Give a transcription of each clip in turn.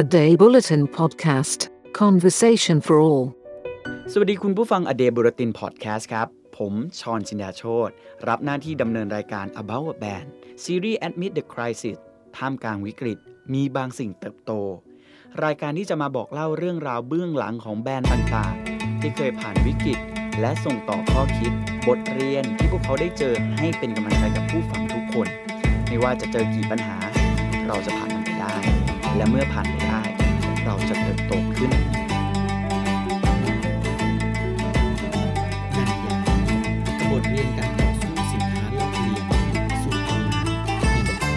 A Day Bulletin Podcast Conversation for All สวัสดีคุณผู้ฟัง A Day Bulletin Podcast ครับ ผมชอนชินดาโชตรับหน้าที่ดำเนินรายการ About a Band ซีรีส์ Admit the Crisis ท่ามกลางวิกฤต มีบางสิ่งเติบโต รายการที่จะมาบอกเล่าเรื่องราวเบื้องหลังของแบรนด์ต่างๆ ที่เคยผ่านวิกฤต และส่งต่อข้อคิด บทเรียนที่พวกเขาได้เจอให้เป็นกำลังใจกับผู้ฟังทุกคน ไม่ว่าจะเจอกี่ปัญหา เราจะผ่านมันไปได้ และเมื่อผ่านไปได้ เราจะเติบโตขึ้นนันยาบทเรียนการต่อสู้สินค้าลอกเลียนสู่ตำนานแห่งการค้าไทย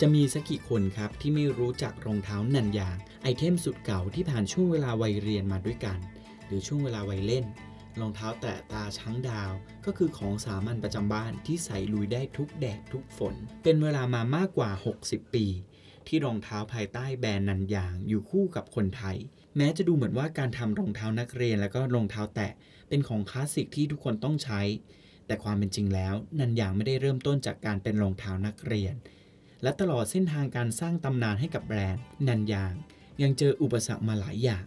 จะมีสักกี่คนครับที่ไม่รู้จักรองเท้านันยาง ไอเทมสุดเก่าที่ผ่านช่วงเวลาวัยเรียนมาด้วยกัน หรือช่วงเวลาวัยเล่น รองเท้าแตะตาช้างดาว ก็คือของสามัญประจำบ้านที่ใส่ลุยได้ทุกแดดทุกฝน เป็นเวลามามากกว่า 60 ปี ที่รองเท้าภายใต้แบรนด์นันยางอยู่คู่กับคนไทย แม้จะดูเหมือนว่าการทำรองเท้านักเรียนและก็รองเท้าแตะเป็นของคลาสสิกที่ทุกคนต้องใช้ แต่ความเป็นจริงแล้ว นันยางไม่ได้เริ่มต้นจากการเป็นรองเท้านักเรียน และตลอดเส้นทางการสร้างตำนานให้กับแบรนด์นันยาง ยังเจออุปสรรคมาหลายอย่าง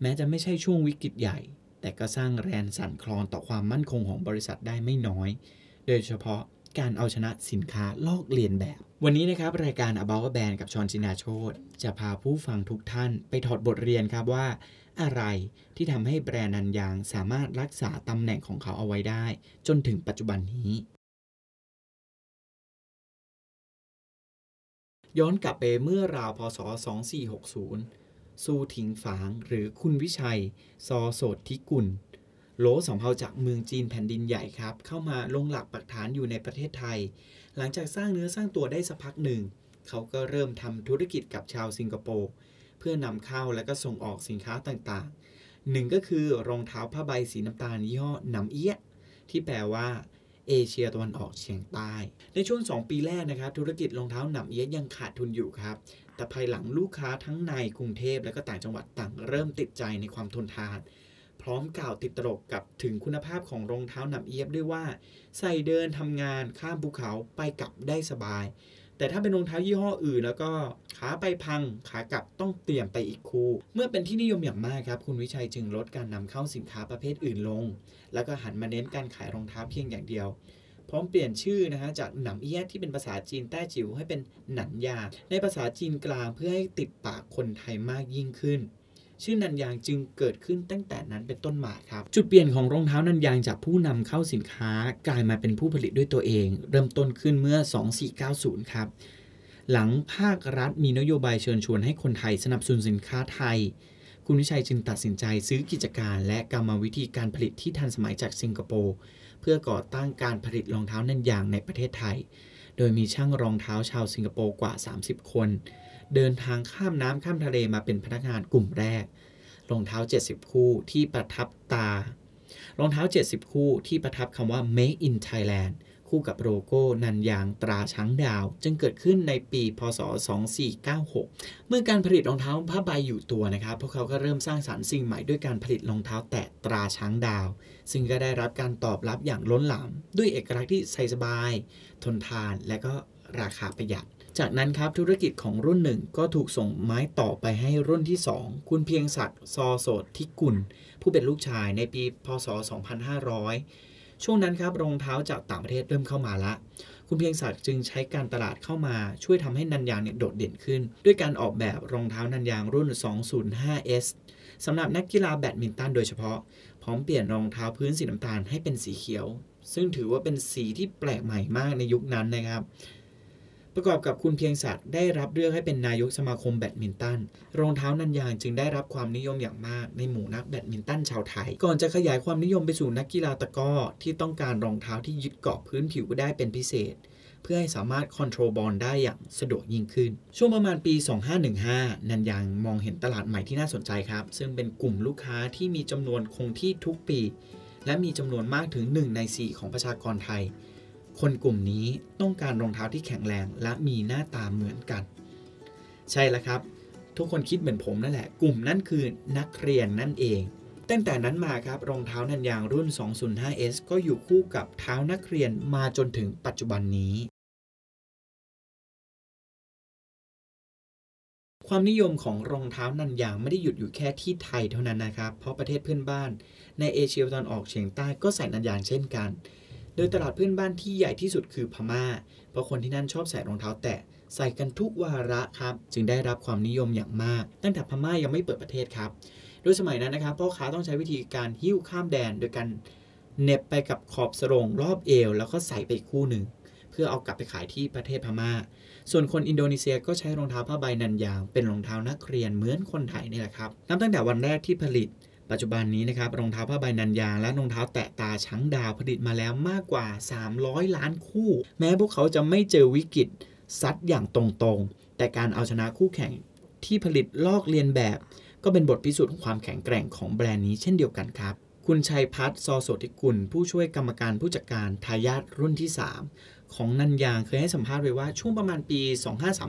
แม้จะไม่ใช่ช่วงวิกฤตใหญ่ แต่ก็สร้างแรงสั่นคลอนต่อความมั่นคงของบริษัทได้ไม่น้อย โดยเฉพาะการเอาชนะสินค้าลอกเลียนแบบ วันนี้นะครับ รายการ About a Band กับชอนชินาโชตจะพาผู้ฟังทุกท่านไปถอดบทเรียนครับว่า อะไรที่ทำให้แบรนด์นันยางสามารถรักษาตำแหน่งของเขาเอาไว้ได้ จนถึงปัจจุบันนี้ ย้อนกลับไปเมื่อราวพศ 2460 ซูถิงฝางหรือคุณวิชัย ซอโสดทิกุลโหลสำเภาจากเมืองจีนแผ่นดินใหญ่ครับ เข้ามาลงหลักปักฐานอยู่ในประเทศไทย หลังจากสร้างเนื้อสร้างตัวได้สักพักหนึ่ง เขาก็เริ่มทำธุรกิจกับชาวสิงคโปร์เพื่อนำเข้าและก็ส่งออกสินค้าต่างๆหนึ่งก็คือรองเท้าผ้าใบสีน้ำตาลยี่ห้อหนำเอี้ย ที่แปลว่า เอเชียตะวันออกเฉียงใต้ ในช่วง 2 ปีแรกนะครับ ธุรกิจรองเท้าหนำเอียะยังขาดทุนอยู่ครับ แต่ภายหลังลูกค้าทั้งในกรุงเทพและก็ต่างจังหวัดต่างเริ่มติดใจในความทนทาน พร้อมกล่าวติดตลกกับถึงคุณภาพของรองเท้าหนำเอียบด้วยว่า ใส่เดินทำงานข้ามภูเขาไปกลับได้สบาย แต่ถ้าเป็นรองเท้ายี่ห้ออื่น แล้วก็ขาไปพังขากลับต้องเตรียมไปอีกคู่ เมื่อเป็นที่นิยมอย่างมากครับคุณวิชัยจึงลดการนำเข้าสินค้าประเภทอื่นลง แล้วก็หันมาเน้นการขายรองเท้าเพียงอย่างเดียว พร้อมเปลี่ยนชื่อนะฮะจากหนำเอี้ยที่เป็นภาษาจีนแต้จิ๋วให้เป็นหนันยาในภาษาจีนกลางเพื่อให้ติดปากคนไทยมากยิ่งขึ้น ชื่อนันยางจึงเกิดขึ้นตั้งแต่นั้นเป็นต้นมาครับ จุดเปลี่ยนของรองเท้านันยางจากผู้นำเข้าสินค้ากลายมาเป็นผู้ผลิตด้วยตัวเอง เริ่มต้นขึ้นเมื่อ 2490 ครับ หลังภาครัฐมีนโยบายเชิญชวนให้คนไทยสนับสนุนสินค้าไทย คุณวิชัยจึงตัดสินใจซื้อกิจการ และกรรมวิธีการผลิตที่ทันสมัยจากสิงคโปร์เพื่อก่อตั้งการผลิตรองเท้านันยางในประเทศไทย โดยมีช่างรองเท้าชาวสิงคโปร์กว่า 30 คน เดินทางข้ามน้ำข้ามทะเลมาเป็นพนักงานกลุ่มแรกรองเท้า 70 คู่ที่ประทับตารองเท้า 70 คู่ที่ประทับคำว่า Make in Thailand คู่กับโลโก้นันยางตราช้างดาว จึงเกิดขึ้นในปีพศ 2496 เมื่อการผลิตรองเท้าผ้าใบอยู่ตัวนะครับ พวกเขาก็เริ่มสร้างสารรค์สิ่งใหม่ด้วยการผลิตรองเท้าแตะตราช้างดาว ซึ่งก็ได้รับการตอบรับอย่างล้นหลาม ด้วยเอกลักษณ์ที่ใส่สบาย ทนทานและก็ราคาประหยัด จากนั้นครับธุรกิจของรุ่นหนึ่งก็ถูกส่งไม้ต่อไปให้รุ่นที่ 2 คุณเพียงศักดิ์ซอโสดทิกุล ผู้เป็นลูกชายในปีพศ 2500 ช่วงนั้นครับรองเท้าจากต่างประเทศเริ่มเข้ามาละคุณเพียงศักดิ์จึงใช้การตลาดเข้ามาช่วยทำให้นันยางเนี่ยโดดเด่นขึ้น ด้วยการออกแบบรองเท้านันยางรุ่น 205S สำหรับนักกีฬาแบดมินตันโดยเฉพาะ พร้อมเปลี่ยนรองเท้าพื้นสีน้ำตาลให้เป็นสีเขียว ซึ่งถือว่าเป็นสีที่แปลกใหม่มากในยุคนั้นนะครับ ประกอบกับคุณเพียงศักดิ์ได้รับเลือกให้เป็นนายกสมาคมแบดมินตัน รองเท้านันยางจึงได้รับความนิยมอย่างมากในหมู่นักแบดมินตันชาวไทย ก่อนจะขยายความนิยมไปสู่นักกีฬาตะกร้อที่ต้องการรองเท้าที่ยึดเกาะพื้นผิวได้เป็นพิเศษเพื่อให้สามารถ control บอลได้อย่างสะดวกยิ่งขึ้น ช่วงประมาณปี 2515 นันยางมองเห็นตลาดใหม่ที่น่าสนใจครับ ซึ่งเป็นกลุ่มลูกค้าที่มีจำนวนคงที่ทุกปี และมีจำนวนมากถึง 1 ใน 4 ของประชากรไทย คนกลุ่มนี้ต้องการรองเท้าที่แข็งแรงและมีหน้าตาเหมือนกัน ใช่แล้วครับ ทุกคนคิดเหมือนผมนั่นแหละ กลุ่มนั่นคือนักเรียนนั่นเอง ตั้งแต่นั้นมาครับรองเท้านันยางรุ่น 205S ก็อยู่คู่กับเท้านักเรียนมาจนถึงปัจจุบันนี้ ความนิยมของรองเท้านันยางไม่ได้หยุดอยู่แค่ที่ไทยเท่านั้นนะครับ เพราะประเทศเพื่อนบ้าน ในเอเชียตะวันออกเฉียงใต้ก็ใส่นันยางเช่นกัน โดยตลาดเพื่อนบ้านที่ใหญ่ที่สุดคือพม่า เพราะคนที่นั่นชอบใส่รองเท้าแตะใส่กันทุกวาระครับ จึงได้รับความนิยมอย่างมาก ตั้งแต่พม่ายังไม่เปิดประเทศครับ โดยสมัยนั้นนะครับพ่อค้าต้องใช้วิธีการหิ้วข้ามแดน โดยการเน็บไปกับขอบสรงรอบเอว แล้วก็ใส่ไปอีกคู่หนึ่ง เพื่อเอากลับไปขายที่ประเทศพม่า ส่วนคนอินโดนีเซียก็ใช้รองเท้าผ้าใบนันยาง เป็นรองเท้านักเรียนเหมือนคนไทยนี่แหละครับนับตั้งแต่วันแรกที่ผลิต ปัจจุบันนี้นะครับรองเท้าผ้าใบนันยางและรองเท้าแตะตาช้างดาวผลิตมาแล้วมากกว่า 300 ล้านคู่ แม้พวกเขาจะไม่เจอวิกฤตซัดอย่างตรงๆ แต่การเอาชนะคู่แข่งที่ผลิตลอกเลียนแบบ ก็เป็นบทพิสูจน์ของความแข็งแกร่งของแบรนด์นี้เช่นเดียวกันครับ คุณชัยพัฒน์ซอโสติกุล ผู้ช่วยกรรมการผู้จัดการทายาทรุ่นที่ 3 ของนันยางเคยให้สัมภาษณ์ไว้ว่าช่วงประมาณปี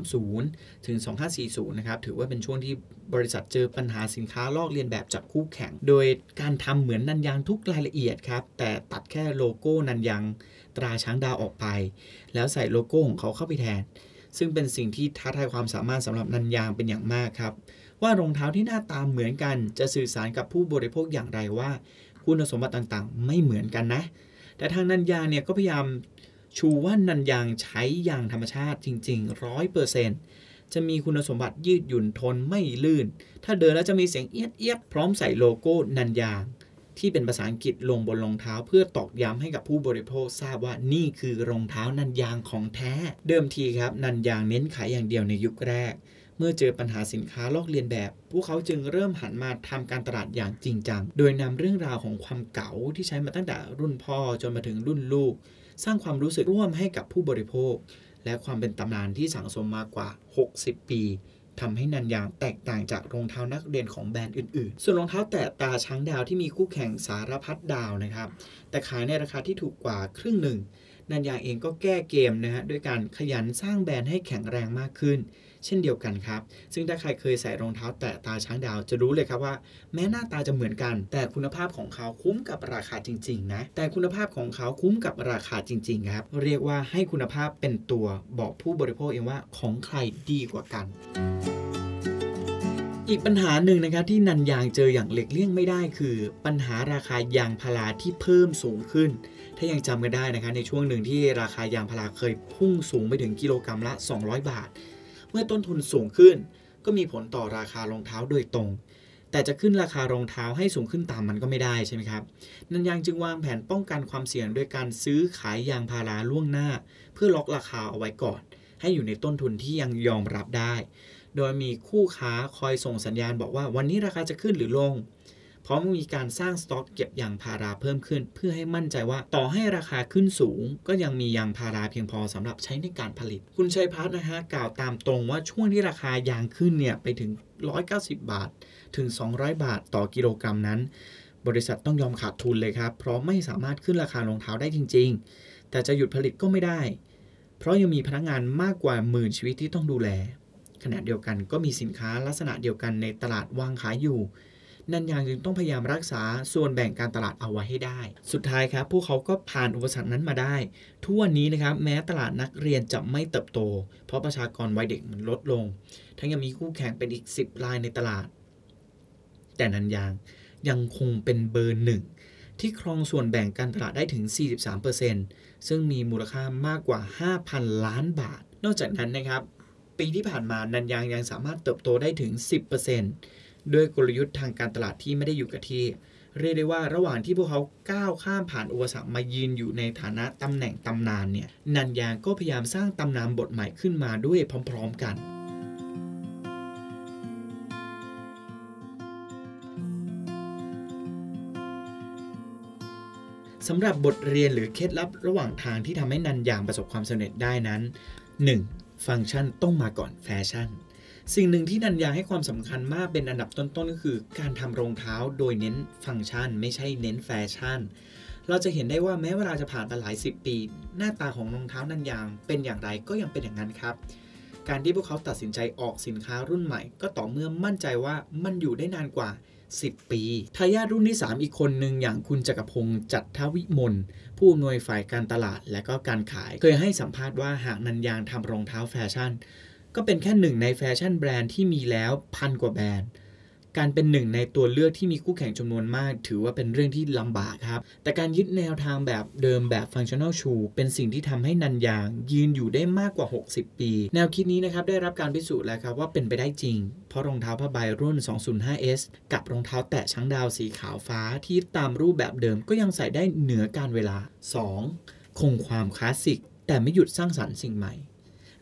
2530 ถึง 2540 นะครับ ถือว่าเป็นช่วงที่บริษัทเจอปัญหาสินค้าลอกเลียนแบบจากคู่แข่ง โดยการทำเหมือนนันยางทุกรายละเอียดครับ แต่ตัดแค่โลโก้นันยางตราช้างดาวออกไป แล้วใส่โลโก้ของเขาเข้าไปแทน ซึ่งเป็นสิ่งที่ท้าทายความสามารถสำหรับนันยางเป็นอย่างมากครับ ว่ารองเท้าที่หน้าตาเหมือนกัน จะสื่อสารกับผู้บริโภคอย่างไรว่า คุณสมบัติต่างๆ ไม่เหมือนกันนะแต่ทางนันยางเนี่ยก็พยายาม ชูว่านันยางใช้ยางธรรมชาติจริงๆร้อยเปอร์เซ็นต์จะมีคุณสมบัติยืดหยุ่นทนไม่ลื่น ถ้าเดินแล้วจะมีเสียงเอียดเอียดพร้อมใส่โลโก้นันยาง ที่เป็นภาษาอังกฤษลงบนรองเท้า เพื่อตอกย้ำให้กับผู้บริโภคทราบว่านี่คือรองเท้านันยางของแท้ เดิมทีครับนันยางเน้นขายอย่างเดียวในยุคแรก เมื่อเจอปัญหาสินค้าลอกเลียนแบบ พวกเขาจึงเริ่มหันมาทำการตลาดอย่างจริงจัง โดยนำเรื่องราวของความเก๋าที่ใช้มาตั้งแต่รุ่นพ่อจนมาถึงรุ่นลูก สร้างความรู้สึกร่วมให้กับผู้บริโภค และความเป็นตำนานที่สั่งสมมากว่า 60 ปีทำให้นันยางแตกต่างจากรองเท้านักเรียนของแบรนด์อื่นๆ ส่วนรองเท้าแตะตาช้างดาวที่มีคู่แข่งสารพัดดาวนะครับ แต่ขายในราคาที่ถูกกว่าครึ่งหนึ่ง นันยางเองก็แก้เกมนะฮะด้วยการขยันสร้างแบรนด์ให้แข็งแรงมากขึ้น เช่นเดียวกันครับ ซึ่งถ้าใครเคยใส่รองเท้าแตะตาช้างดาวจะรู้เลยครับว่า แม้หน้าตาจะเหมือนกัน แต่คุณภาพของเขาคุ้มกับราคาจริงๆนะแต่คุณภาพของเขาคุ้มกับราคาจริงๆครับเรียกว่าให้คุณภาพเป็นตัวบอกผู้บริโภคเองว่าของใครดีกว่ากันอีกปัญหาหนึ่งนะครับที่นันยางเจออย่างหลีกเลี่ยงไม่ได้คือ ปัญหาราคายางพาราที่เพิ่มสูงขึ้น ถ้ายังจำกันได้นะครับในช่วงหนึ่งที่ราคายางพาราเคยพุ่งสูงไปถึงกิโลกรัมละ 200 บาท เมื่อต้นทุนสูงขึ้น ก็มีผลต่อราคารองเท้าโดยตรง แต่จะขึ้นราคารองเท้าให้สูงขึ้นตามมันก็ไม่ได้ใช่ไหมครับ นันยางจึงวางแผนป้องกันความเสี่ยงด้วยการซื้อขายยางพาราล่วงหน้า เพื่อล็อกราคาเอาไว้ก่อน ให้อยู่ในต้นทุนที่ยังยอมรับได้ โดยมีคู่ค้าคอยส่งสัญญาณบอกว่าวันนี้ราคาจะขึ้นหรือลง พร้อมมีการสร้างสต็อกเก็บยางพาราเพิ่มขึ้น เพื่อให้มั่นใจว่าต่อให้ราคาขึ้นสูง ก็ยังมียางพาราเพียงพอสำหรับใช้ในการผลิต คุณชัยพัฒน์นะฮะกล่าวตามตรงว่าช่วงที่ราคายางขึ้นเนี่ยไปถึง 190 บาท ถึง 200 บาทต่อกิโลกรัมนั้น บริษัทต้องยอมขาดทุนเลยครับ เพราะไม่สามารถขึ้นราคารองเท้าได้จริง ๆ แต่จะหยุดผลิตก็ไม่ได้ เพราะยังมีพนักงานมากกว่าหมื่นชีวิตที่ต้องดูแลขณะเดียวกันก็มีสินค้าลักษณะเดียวกันในตลาดวางขายอยู่ นันยางจึงต้องพยายามรักษาส่วนแบ่งการตลาดเอาไว้ให้ได้ สุดท้ายครับพวกเขาก็ผ่านอุปสรรคนั้นมาได้ทุกวันนี้นะครับแม้ตลาดนักเรียนจะไม่เติบโต เพราะประชากรวัยเด็กมันลดลง ทั้งยังมีคู่แข่งเป็นอีก 10รายในตลาด แต่นันยางยังคงเป็นเบอร์หนึ่งที่ครองส่วนแบ่งการตลาดได้ถึง 43%ซึ่งมีมูลค่ามากกว่า 5,000 ล้านบาท นอกจากนั้นนะครับ ปีที่ผ่านมานันยางยังสามารถเติบโตได้ถึง 10% ด้วยกลยุทธ์ทางการตลาดที่ไม่ได้อยู่กับที่ เรียกได้ว่าระหว่างที่พวกเขาก้าวข้ามผ่านอุปสรรคมายืนอยู่ในฐานะตำแหน่งตำนานเนี่ยนันยางก็พยายามสร้างตำนานบทใหม่ขึ้นมาด้วยพร้อม ๆ กันสำหรับบทเรียนหรือเคล็ดลับระหว่างทางที่ทำให้นันยางประสบความสำเร็จได้นั้น 1. ฟังก์ชันต้องมาก่อนแฟชั่น สิ่งหนึ่งที่นันยางให้ความสำคัญมากเป็นอันดับต้นๆก็คือ การทำรองเท้าโดยเน้นฟังก์ชัน ไม่ใช่เน้นแฟชั่น เราจะเห็นได้ว่าแม้เวลาจะผ่านไปหลายสิบปี หน้าตาของรองเท้านันยางเป็นอย่างไรก็ยังเป็นอย่างนั้นครับ การที่พวกเขาตัดสินใจออกสินค้ารุ่นใหม่ ก็ต่อเมื่อมั่นใจว่ามันอยู่ได้นานกว่า 10 ปีทายาทรุ่นที่ 3 อีกคนหนึ่งอย่างคุณจักรพงศ์จัดทวิมลผู้อำนวยฝ่ายการตลาดและก็การขาย เคยให้สัมภาษณ์ว่าหากนันยางทำรองเท้าแฟชั่น ก็เป็นแค่หนึ่งในแฟชั่นแบรนด์ที่มีแล้วพันกว่าแบรนด์ การเป็นหนึ่งในตัวเลือกที่มีคู่แข่งจำนวนมาก ถือว่าเป็นเรื่องที่ลำบากครับ แต่การยึดแนวทางแบบเดิมแบบ functional shoe เป็นสิ่งที่ทำให้นันยาง ยืนอยู่ได้มากกว่า 60 ปี แนวคิดนี้นะครับได้รับการพิสูจน์แล้วครับว่าเป็นไปได้จริง เพราะรองเท้าผ้าใบรุ่น 205S กับรองเท้าแตะช้างดาวสีขาวฟ้าที่ตามรูปแบบเดิมก็ยังใส่ได้เหนือกาลเวลา 2. คงความคลาสสิกแต่ไม่หยุดสร้างสรรค์สิ่งใหม่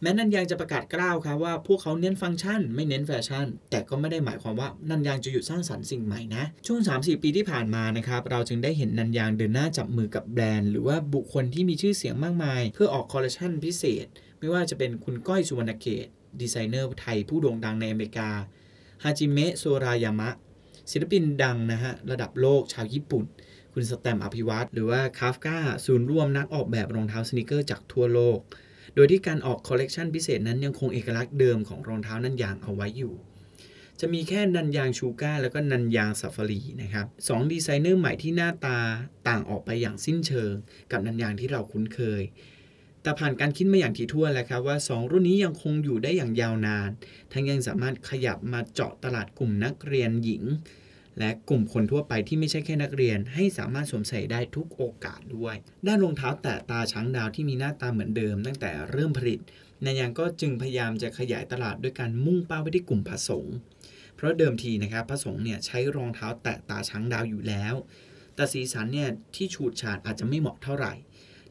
แม้นันยางจะประกาศกร้าวครับว่าพวกเขาเน้นฟังก์ชันไม่เน้นแฟชั่น แต่ก็ไม่ได้หมายความว่านันยางจะหยุดสร้างสรรค์สิ่งใหม่นะ ช่วง 3-4 ปีที่ผ่านมานะครับเราจึงได้เห็นนันยางเดินหน้าจับมือกับแบรนด์ หรือว่าบุคคลที่มีชื่อเสียงมากมาย เพื่อออกคอลเลคชันพิเศษ ไม่ว่าจะเป็นคุณก้อยสุวรรณเกตดีไซเนอร์ไทยผู้โด่งดังในอเมริกาฮาจิเมะโซรายามะศิลปินดังนะฮะระดับโลกชาวญี่ปุ่น คุณแสตมป์อภิวัชร์หรือว่าคาฟกาศูนย์รวมนักออกแบบรองเท้า sneaker จากทั่วโลก โดยที่การออกคอลเลกชันพิเศษนั้นยังคงเอกลักษณ์เดิมของรองเท้านันยางเอาไว้อยู่ จะมีแค่นันยาง Sugar แล้วก็นันยางซาฟารีนะครับสองดีไซเนอร์ใหม่ที่หน้าตาต่างออกไปอย่างสิ้นเชิง กับนันยางที่เราคุ้นเคย แต่ผ่านการคิดมาอย่างถี่ถ้วนแล้วครับว่า 2 รุ่นนี้ยังคงอยู่ได้อย่างยาวนาน ทั้งยังสามารถขยับมาเจาะตลาดกลุ่มนักเรียนหญิง และกลุ่มคนทั่วไปที่ไม่ใช่แค่นักเรียน ให้สามารถสวมใส่ได้ทุกโอกาสด้วย ด้านรองเท้าแตะตาช้างดาวที่มีหน้าตาเหมือนเดิม ตั้งแต่เริ่มผลิตนายยังก็จึงพยายามจะขยายตลาดด้วยการมุ่งเป้าไปที่กลุ่มพระสงฆ์เพราะเดิมทีนะครับพระสงฆ์เนี่ยใช้รองเท้าแตะตาช้างดาวอยู่แล้ว แต่สีสันเนี่ยที่ฉูดฉาดอาจจะไม่เหมาะเท่าไหร่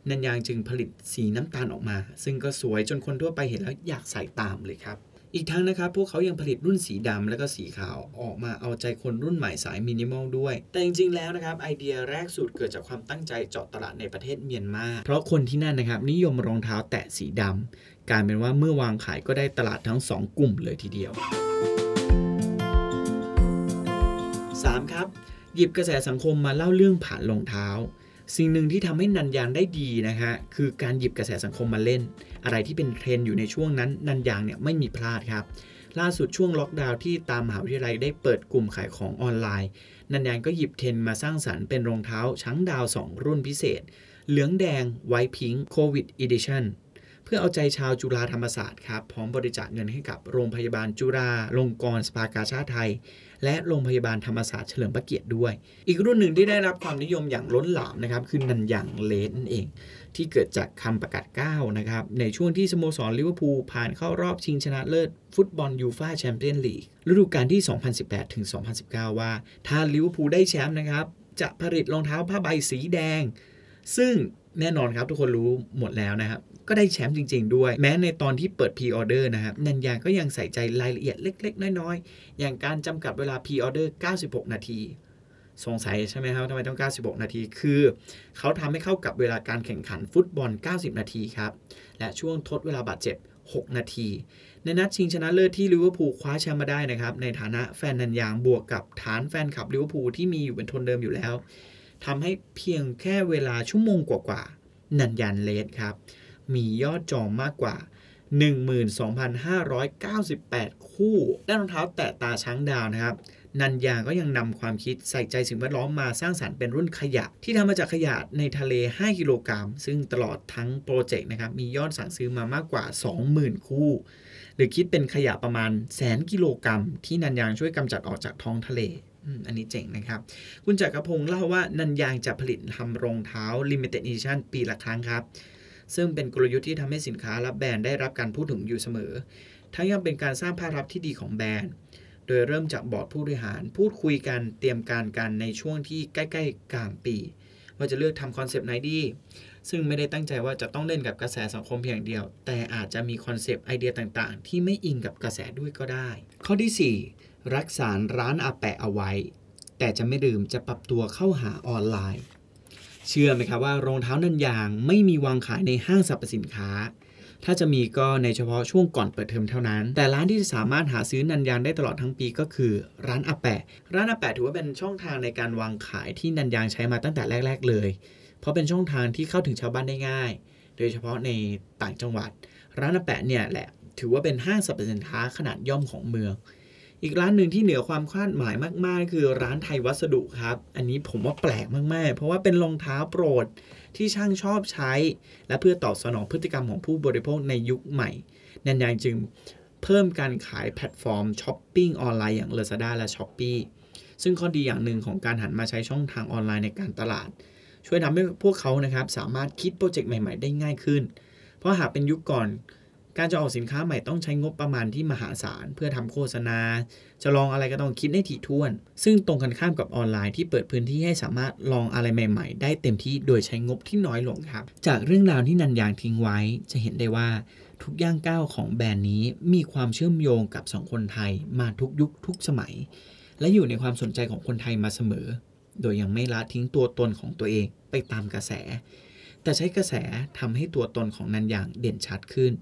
นันยางจึงผลิตสีน้ำตาลออกมา ซึ่งก็สวยจนคนทั่วไปเห็นแล้วอยากใส่ตามเลยครับ อีกทั้งนะครับ พวกเขายังผลิตรุ่นสีดำและก็สีขาวออกมาเอาใจคนรุ่นใหม่สายมินิมอลด้วย แต่จริงๆแล้วนะครับ ไอเดียแรกสุดเกิดจากความตั้งใจเจาะตลาดในประเทศเมียนมา เพราะคนที่นั่นนะครับนิยมรองเท้าแตะสีดำกลายเป็นว่าเมื่อวางขายก็ได้ตลาดทั้ง 2 กลุ่มเลยทีเดียว 3. ครับ หยิบกระแสสังคมมาเล่าเรื่องผ่านรองเท้า สิ่งหนึ่งที่ทำให้นันยางได้ดีนะฮะคือการหยิบกระแสสังคมมาเล่น อะไรที่เป็นเทรนด์อยู่ในช่วงนั้นนันยางเนี่ยไม่มีพลาดครับ ล่าสุดช่วงล็อกดาวน์ที่ตามมหาวิทยาลัยได้เปิดกลุ่มขายของออนไลน์ นันยางก็หยิบเทรนด์มาสร้างสรรค์เป็นรองเท้าช้างดาว 2 รุ่นพิเศษ เหลืองแดง White Pink COVID Edition เพื่อเอาใจชาวจุฬาธรรมศาสตร์ครับพร้อมบริจาคเงินให้กับโรงพยาบาลจุฬาลงกรณ์สภากาชาดไทย และโรงพยาบาลธรรมศาสตร์เฉลิมพระเกียรติด้วย อีกรุ่นหนึ่งที่ได้รับความนิยมอย่างล้นหลามนะครับคือนันยาง Red นั่นเอง ที่เกิดจากคำประกาศกร้าวนะครับในช่วงที่สโมสรลิเวอร์พูลผ่านเข้ารอบชิงชนะเลิศฟุตบอลยูฟ่าแชมเปี้ยนลีกฤดูกาลที่ 2018ถึง2019 ว่า ถ้าลิเวอร์พูลได้แชมป์นะครับจะผลิตรองเท้าผ้าใบสีแดง ซึ่ง แน่นอนครับทุกคนรู้หมดแล้วนะครับ ก็ได้แชมป์จริง ๆ ด้วย แม้ในตอนที่เปิด pre-order นะครับนันยางก็ยังใส่ใจรายละเอียดเล็ก ๆ น้อยๆ อย่างการจำกัดเวลา pre-order 96 นาที สงสัยใช่ไหมครับทำไมต้อง 96 นาที คือ เขาทำให้เข้ากับเวลาการแข่งขันฟุตบอล 90 นาทีครับ และช่วงทดเวลาบาดเจ็บ 6 นาที ในนัดชิงชนะเลิศที่ลิเวอร์พูลคว้าแชมป์มาได้นะครับ ในฐานะแฟนนันยางบวกกับฐานแฟนคลับลิเวอร์พูลที่มีอยู่เป็นทุนเดิมอยู่แล้ว ทำให้เพียงแค่เวลาชั่วโมงกว่าๆนันยันเลสครับ มียอดจองมากกว่า 12,598 คู่ด้านรองเท้าแตะตาช้างดาวนะครับ นันยางก็ยังนำความคิดใส่ใจสิ่งแวดล้อมมาสร้างสรรค์เป็นรุ่นขยะ ที่ทำมาจากขยะในทะเล 5 กิโลกรัม ซึ่งตลอดทั้งโปรเจกต์นะครับ มียอดสั่งซื้อมามากกว่า 20,000 คู่ หรือคิดเป็นขยะประมาณแสนกิโลกรัม ที่นันยางช่วยกำจัดออกจากท้องทะเล อันนี้เจ๋งนะครับ คุณจักรพงศ์เล่าว่านันยางจะผลิตทำรองเท้า Limited Edition ปีละครั้งครับ ซึ่งเป็นกลยุทธ์ที่ทำให้สินค้าและแบรนด์ได้รับการพูดถึงอยู่เสมอ ทั้งยังเป็นการสร้างภาพลักษณ์ที่ดีของแบรนด์ โดยเริ่มจากบอร์ดผู้บริหาร พูดคุยกันเตรียมการกันในช่วงที่ใกล้ๆกลางปี ว่าจะเลือกทำคอนเซปต์ไหนดี ซึ่งไม่ได้ตั้งใจว่าจะต้องเล่นกับกระแสสังคมเพียงเดียว แต่อาจจะมีคอนเซปต์ไอเดียต่างๆ ที่ไม่อิงกับกระแสด้วยก็ได้ ข้อที่ 4 รักษาร้านอาแปะเอาไว้ แต่จะไม่ลืมจะปรับตัวเข้าหาออนไลน์ เชื่อไหมครับว่ารองเท้านันยางไม่มีวางขายในห้างสรรพสินค้า ถ้าจะมีก็ในเฉพาะช่วงก่อนเปิดเทอมเท่านั้น แต่ร้านที่สามารถหาซื้อนันยางได้ตลอดทั้งปีก็คือ ร้านอาแปะ ร้านอาแปะถือว่าเป็นช่องทางในการวางขายที่นันยางใช้มาตั้งแต่แรก ๆ เลย เพราะเป็นช่องทางที่เข้าถึงชาวบ้านได้ง่าย โดยเฉพาะในต่างจังหวัด ร้านอาแปะเนี่ยแหละถือว่าเป็นห้างสรรพสินค้าขนาดย่อมของเมือง อีกร้านหนึ่งที่เหนือความคาดหมายมากๆ คือร้านไทยวัสดุครับ อันนี้ผมว่าแปลกมากๆ เพราะว่าเป็นรองเท้าโปรดที่ช่างชอบใช้ และเพื่อตอบสนองพฤติกรรมของผู้บริโภคในยุคใหม่นันยางจึงเพิ่มการขายแพลตฟอร์มช้อปปิ้งออนไลน์อย่าง Lazada และ Shopee ซึ่งข้อดีอย่างหนึ่งของการหันมาใช้ช่องทางออนไลน์ในการตลาด ช่วยทำให้พวกเขานะครับสามารถคิดโปรเจกต์ใหม่ ๆ ได้ง่ายขึ้น เพราะหากเป็นยุคก่อน การจะออกสินค้าใหม่ต้องใช้งบประมาณที่มหาศาลเพื่อทำโฆษณา จะลองอะไรก็ต้องคิดให้ถี่ถ้วน ซึ่งตรงกันข้ามกับออนไลน์ที่เปิดพื้นที่ให้สามารถลองอะไรใหม่ ๆ ได้เต็มที่โดยใช้งบที่น้อยลงครับ จากเรื่องราวที่นันยางทิ้งไว้ จะเห็นได้ว่าทุกย่างก้าวของแบรนด์นี้มีความเชื่อมโยงกับสังคมไทยมาทุกยุคทุกสมัย และอยู่ในความสนใจของคนไทยมาเสมอ โดยยังไม่ละทิ้งตัวตนของตัวเองไปตามกระแส แต่ใช้กระแสทำให้ตัวตนของนันยางเด่นชัดขึ้น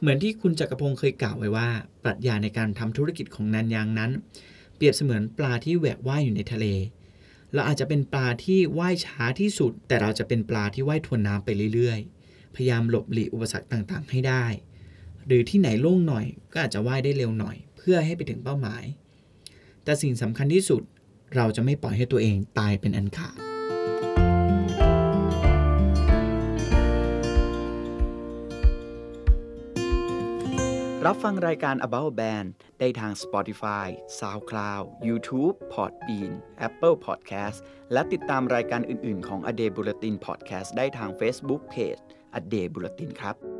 เหมือนที่คุณจักรพงศ์เคยกล่าวไว้ว่า ปรัชญาในการทำธุรกิจของนันยางนั้น เปรียบเสมือนปลาที่แหวกว่ายอยู่ในทะเล เราอาจจะเป็นปลาที่ว่ายช้าที่สุด แต่เราจะเป็นปลาที่ว่ายทวนน้ำไปเรื่อยๆ พยายามหลบหลีกอุปสรรคต่างๆ ให้ได้ หรือที่ไหนโล่งหน่อยก็อาจจะว่ายได้เร็วหน่อย เพื่อให้ไปถึงเป้าหมาย แต่สิ่งสำคัญที่สุด เราจะไม่ปล่อยให้ตัวเองตายเป็นอันขาด รับฟังรายการ About Band ได้ทาง Spotify, SoundCloud, YouTube, Podbean, Apple Podcast และติดตามรายการอื่น ๆ ของ A Day Bulletin Podcast ได้ทาง Facebook Page A Day Bulletin ครับ